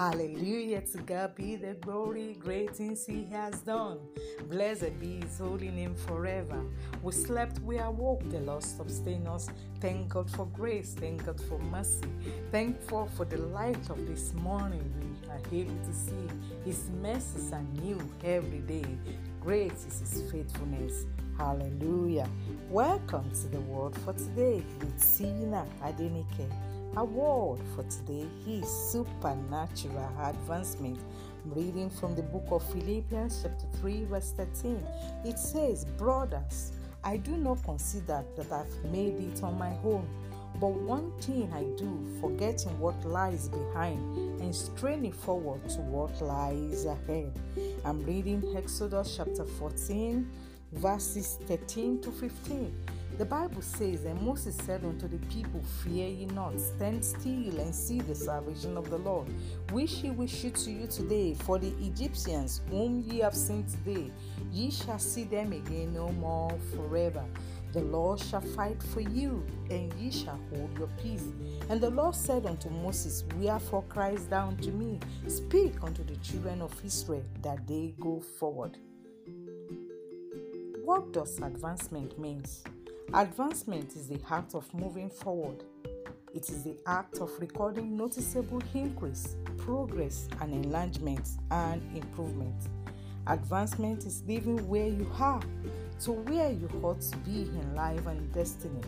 Hallelujah to God be the glory, great things He has done. Blessed be His holy name forever. We slept, we awoke, the Lord sustained us. Thank God for grace, thank God for mercy, Thankful for the light of this morning. We are able to see His mercies are new every day. Great is His faithfulness. Hallelujah. Welcome to the word for today with Sina Adenike. Our word for today is supernatural advancement. I'm reading from the book of Philippians, chapter 3, verse 13. It says, Brothers, I do not consider that I've made it on my own. But one thing I do, forgetting what lies behind and straining forward to what lies ahead. I'm reading Exodus chapter 14, verses 13 to 15. The Bible says, And Moses said unto the people, Fear ye not, stand still and see the salvation of the Lord, which he will show to you today. For the Egyptians whom ye have seen today, ye shall see them again no more forever. The Lord shall fight for you, and ye shall hold your peace. And the Lord said unto Moses, Wherefore criest thou unto me? Speak unto the children of Israel that they go forward. What does advancement means? Advancement is the act of moving forward. It is the act of recording noticeable increase, progress, and enlargement and improvement. Advancement is living where you are to where you ought to be in life and destiny.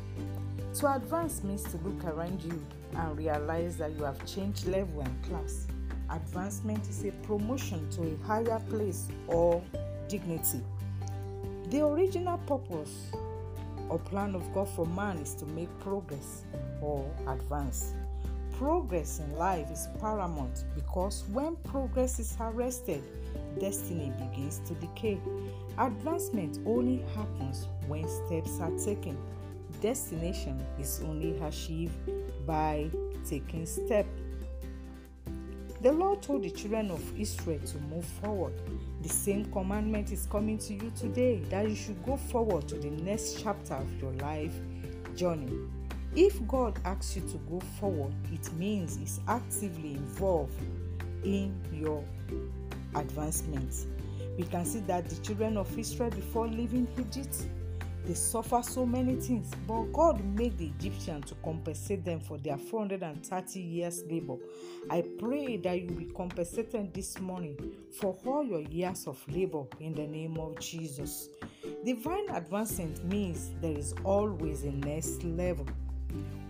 To advance means to look around you and realize that you have changed level and class. Advancement is a promotion to a higher place or dignity. The original purpose or plan of God for man is to make progress or advance. Progress in life is paramount because when progress is arrested, destiny begins to decay. Advancement only happens when steps are taken. Destination is only achieved by taking steps. The Lord told the children of Israel to move forward. The same commandment is coming to you today that you should go forward to the next chapter of your life journey. If God asks you to go forward, it means He's actively involved in your advancement. We can see that the children of Israel before leaving Egypt they suffer so many things, but God made the Egyptians to compensate them for their 430 years labor. I pray that you be compensated this morning for all your years of labor in the name of Jesus. Divine advancement means there is always a next level.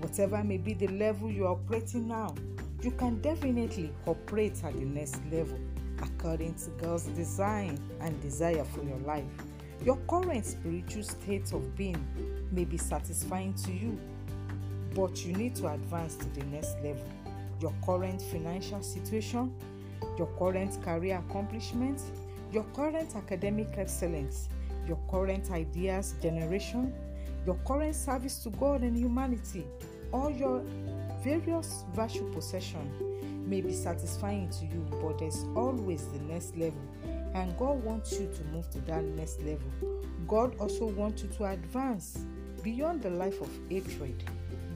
Whatever may be the level you are operating now, you can definitely operate at the next level according to God's design and desire for your life. Your current spiritual state of being may be satisfying to you, but you need to advance to the next level. Your current financial situation, your current career accomplishments, your current academic excellence, your current ideas generation, your current service to God and humanity, or your various virtue possession may be satisfying to you, but there's always the next level and God wants you to move to that next level. God also wants you to advance beyond the life of hatred,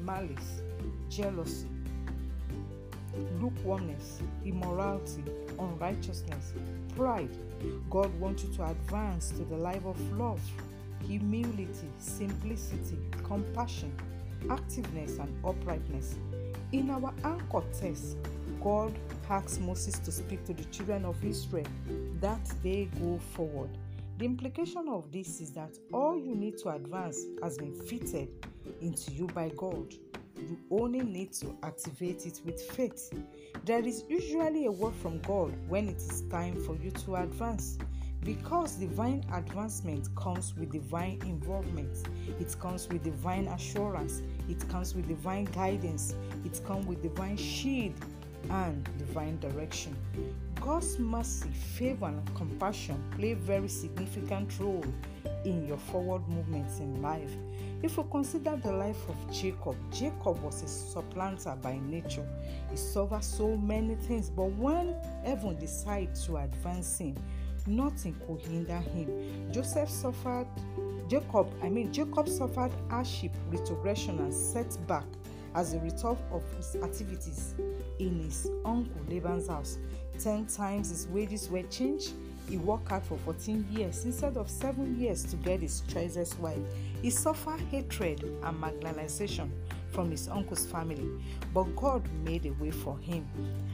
malice, jealousy, lukewarmness, immorality, unrighteousness, pride. God wants you to advance to the life of love, humility, simplicity, compassion, activeness, and uprightness. In our anchor text, God asked Moses to speak to the children of Israel that they go forward. The implication of this is that all you need to advance has been fitted into you by God. You only need to activate it with faith. There is usually a word from God when it is time for you to advance. Because divine advancement comes with divine involvement, it comes with divine assurance, it comes with divine guidance, it comes with divine shield and divine direction. God's mercy, favor, and compassion play very significant role in your forward movements in life. If we consider the life of Jacob, Jacob was a supplanter by nature. He suffered so many things, but when heaven decided to advance him, nothing could hinder him. Joseph suffered, Jacob, I mean, Jacob suffered hardship, retrogression, and setback as a result of his activities in his uncle Laban's house. Ten times his wages were changed. He worked hard for 14 years instead of 7 years to get his choicest wife. He suffered hatred and marginalization from his uncle's family, but God made a way for him.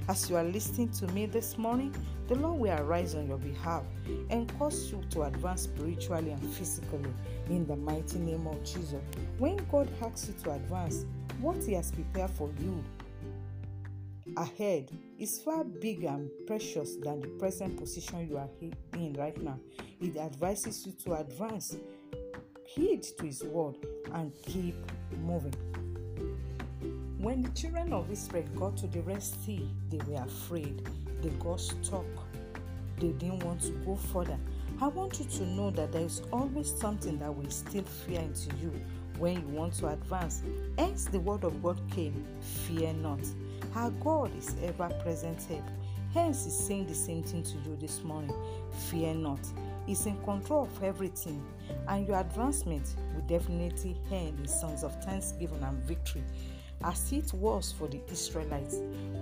As you are listening to me this morning, the Lord will arise on your behalf and cause you to advance spiritually and physically in the mighty name of Jesus. When God asks you to advance, what He has prepared for you ahead is far bigger and precious than the present position you are in right now. It advises you to advance, heed to His word, and keep moving. When the children of Israel got to the Red Sea, they were afraid. They got stuck. They didn't want to go further. I want you to know that there is always something that will still fear into you when you want to advance. Hence, the word of God came Fear not. Our God is ever present help. Hence, He's saying the same thing to you this morning Fear not. He's in control of everything, and your advancement will definitely end in songs of thanksgiving and victory as it was for the Israelites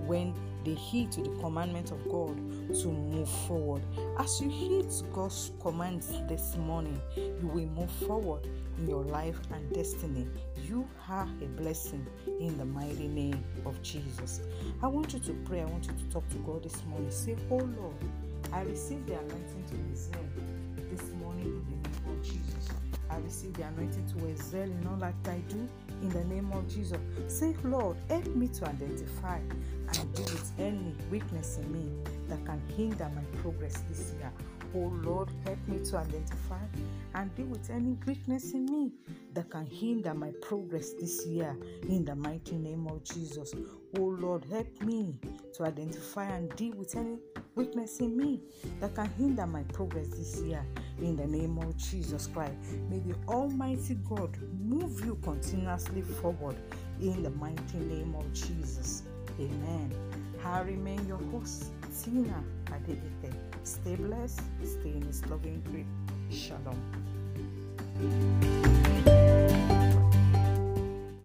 when they heed to the commandment of God to move forward. As you heed God's commands this morning, you will move forward in your life and destiny. You are a blessing in the mighty name of Jesus. I want you to pray. I want you to talk to God this morning. Say, Oh Lord, I receive the anointing to excel this morning in the name of Jesus. I receive the anointing to excel in all that I do in the name of Jesus. Say, Lord, help me to identify and deal with any weakness in me that can hinder my progress this year. Oh Lord, help me to identify and deal with any weakness in me that can hinder my progress this year in the mighty name of Jesus. Oh Lord, help me to identify and deal with any weakness in me that can hinder my progress this year in the name of Jesus Christ. May the Almighty God move you continuously forward in the mighty name of Jesus. Amen. I remain your host, Tina Adeleke. Stay blessed, stay in His loving grip. Shalom.